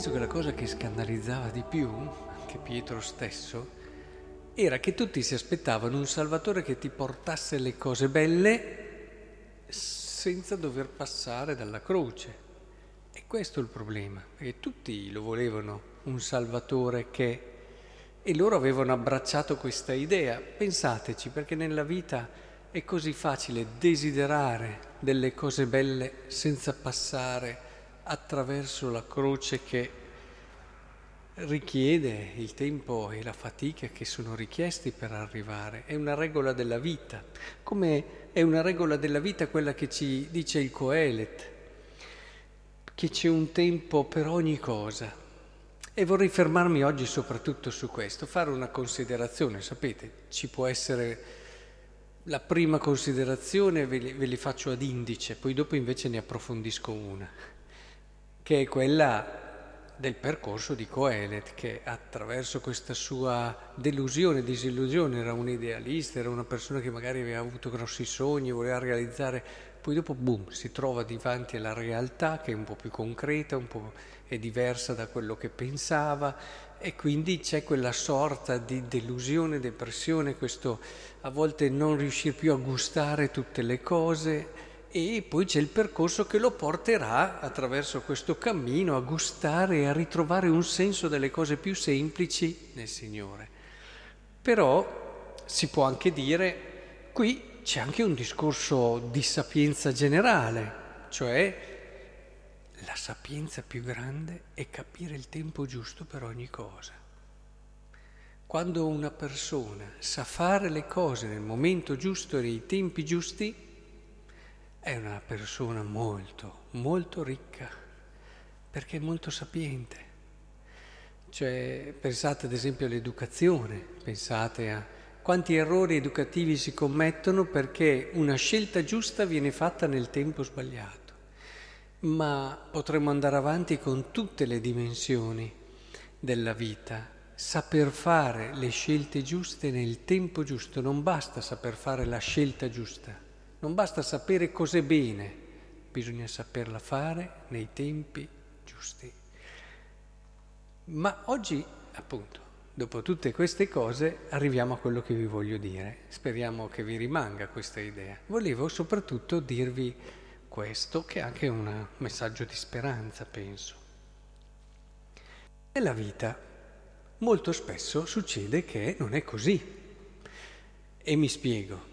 Penso che la cosa che scandalizzava di più, anche Pietro stesso, era che tutti si aspettavano un Salvatore che ti portasse le cose belle senza dover passare dalla croce. E questo è il problema, perché tutti lo volevano un Salvatore che... E loro avevano abbracciato questa idea. Pensateci, perché nella vita è così facile desiderare delle cose belle senza passare attraverso la croce che richiede il tempo e la fatica che sono richiesti per arrivare. È una regola della vita, come è una regola della vita quella che ci dice il Coelet, che c'è un tempo per ogni cosa. E vorrei fermarmi oggi soprattutto su questo, fare una considerazione, sapete, ci può essere la prima considerazione, ve li, ve li faccio ad indice, poi dopo invece ne approfondisco una, che è quella del percorso di Coelet, che attraverso questa sua delusione, disillusione, era un idealista, era una persona che magari aveva avuto grossi sogni, voleva realizzare, poi dopo, boom, si trova davanti alla realtà che è un po' più concreta, un po' è diversa da quello che pensava e quindi c'è quella sorta di delusione, depressione, questo a volte non riuscire più a gustare tutte le cose e poi c'è il percorso che lo porterà attraverso questo cammino a gustare e a ritrovare un senso delle cose più semplici nel Signore. Però si può anche dire, qui c'è anche un discorso di sapienza generale, cioè la sapienza più grande è capire il tempo giusto per ogni cosa. Quando una persona sa fare le cose nel momento giusto e nei tempi giusti, è una persona molto, molto ricca, perché è molto sapiente. Cioè, pensate ad esempio all'educazione, pensate a quanti errori educativi si commettono perché una scelta giusta viene fatta nel tempo sbagliato. Ma potremmo andare avanti con tutte le dimensioni della vita. Saper fare le scelte giuste nel tempo giusto, non basta saper fare la scelta giusta non basta sapere cos'è bene, bisogna saperla fare nei tempi giusti. Ma oggi, appunto, dopo tutte queste cose, arriviamo a quello che vi voglio dire. Speriamo che vi rimanga questa idea. Volevo soprattutto dirvi questo, che è anche un messaggio di speranza, penso. Nella vita molto spesso succede che non è così. E mi spiego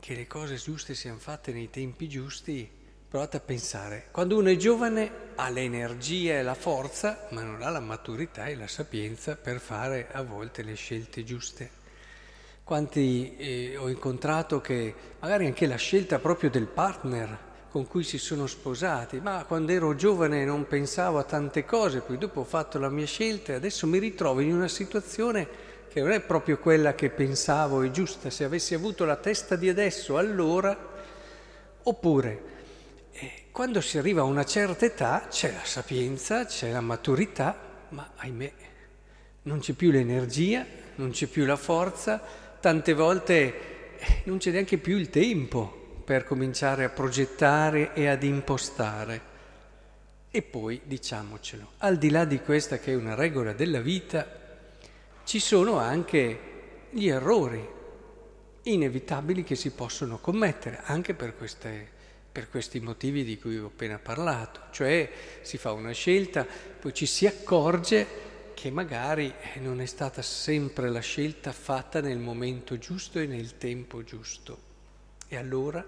che le cose giuste siano fatte nei tempi giusti, provate a pensare, quando uno è giovane ha l'energia e la forza, ma non ha la maturità e la sapienza per fare a volte le scelte giuste. Quanti eh, ho incontrato che magari anche la scelta proprio del partner con cui si sono sposati, ma quando ero giovane non pensavo a tante cose, poi dopo ho fatto la mia scelta e adesso mi ritrovo in una situazione che non è proprio quella che pensavo è giusta, se avessi avuto la testa di adesso allora, oppure eh, quando si arriva a una certa età c'è la sapienza, c'è la maturità, ma ahimè non c'è più l'energia, non c'è più la forza, tante volte eh, non c'è neanche più il tempo per cominciare a progettare e ad impostare. E poi, diciamocelo, al di là di questa che è una regola della vita, ci sono anche gli errori inevitabili che si possono commettere, anche per, queste, per questi motivi di cui ho appena parlato. Cioè si fa una scelta, poi ci si accorge che magari eh, non è stata sempre la scelta fatta nel momento giusto e nel tempo giusto. E allora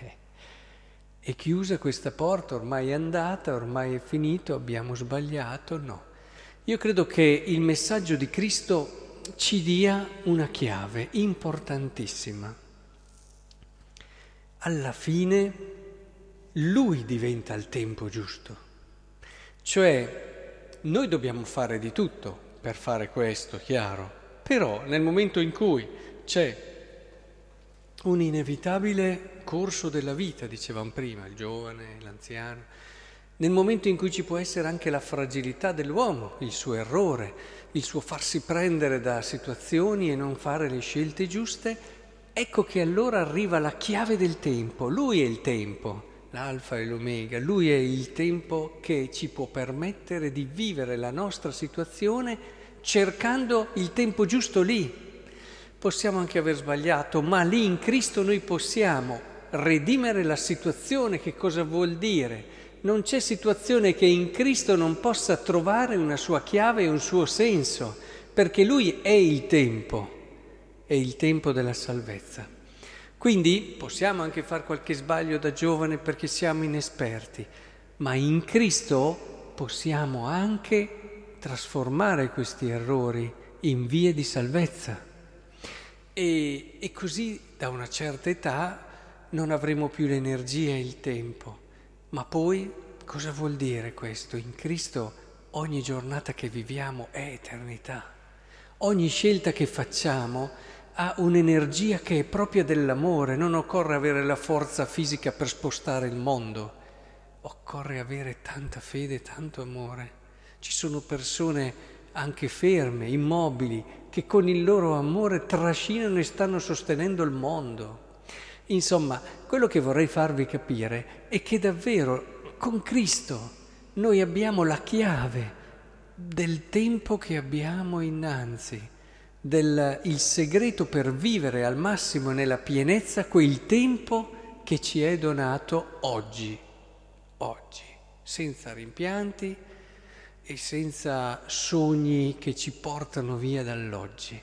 eh, è chiusa questa porta, ormai è andata, ormai è finito, abbiamo sbagliato? No. Io credo che il messaggio di Cristo ci dia una chiave importantissima. Alla fine Lui diventa il tempo giusto. Cioè noi dobbiamo fare di tutto per fare questo, chiaro, però nel momento in cui c'è un inevitabile corso della vita, dicevamo prima, il giovane, l'anziano, nel momento in cui ci può essere anche la fragilità dell'uomo, il suo errore, il suo farsi prendere da situazioni e non fare le scelte giuste, ecco che allora arriva la chiave del tempo, lui è il tempo, l'alfa e l'omega, Lui è il tempo che ci può permettere di vivere la nostra situazione cercando il tempo giusto lì. Possiamo anche aver sbagliato, ma lì in Cristo noi possiamo redimere la situazione. Che cosa vuol dire? Non c'è situazione che in Cristo non possa trovare una sua chiave e un suo senso, perché Lui è il tempo, è il tempo della salvezza. Quindi possiamo anche fare qualche sbaglio da giovane perché siamo inesperti, ma in Cristo possiamo anche trasformare questi errori in vie di salvezza. E, e così da una certa età non avremo più l'energia e il tempo. Ma poi cosa vuol dire questo? In Cristo ogni giornata che viviamo è eternità. Ogni scelta che facciamo ha un'energia che è propria dell'amore, non occorre avere la forza fisica per spostare il mondo, occorre avere tanta fede, tanto amore. Ci sono persone anche ferme, immobili, che con il loro amore trascinano e stanno sostenendo il mondo. Insomma, quello che vorrei farvi capire è che davvero con Cristo noi abbiamo la chiave del tempo che abbiamo innanzi del il segreto per vivere al massimo nella pienezza quel tempo che ci è donato oggi, oggi, senza rimpianti e senza sogni che ci portano via dall'oggi.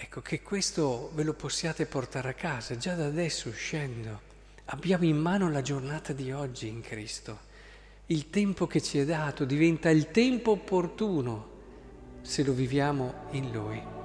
Ecco che questo ve lo possiate portare a casa già da adesso uscendo. Abbiamo in mano la giornata di oggi in Cristo. Il tempo che ci è dato diventa il tempo opportuno se lo viviamo in Lui.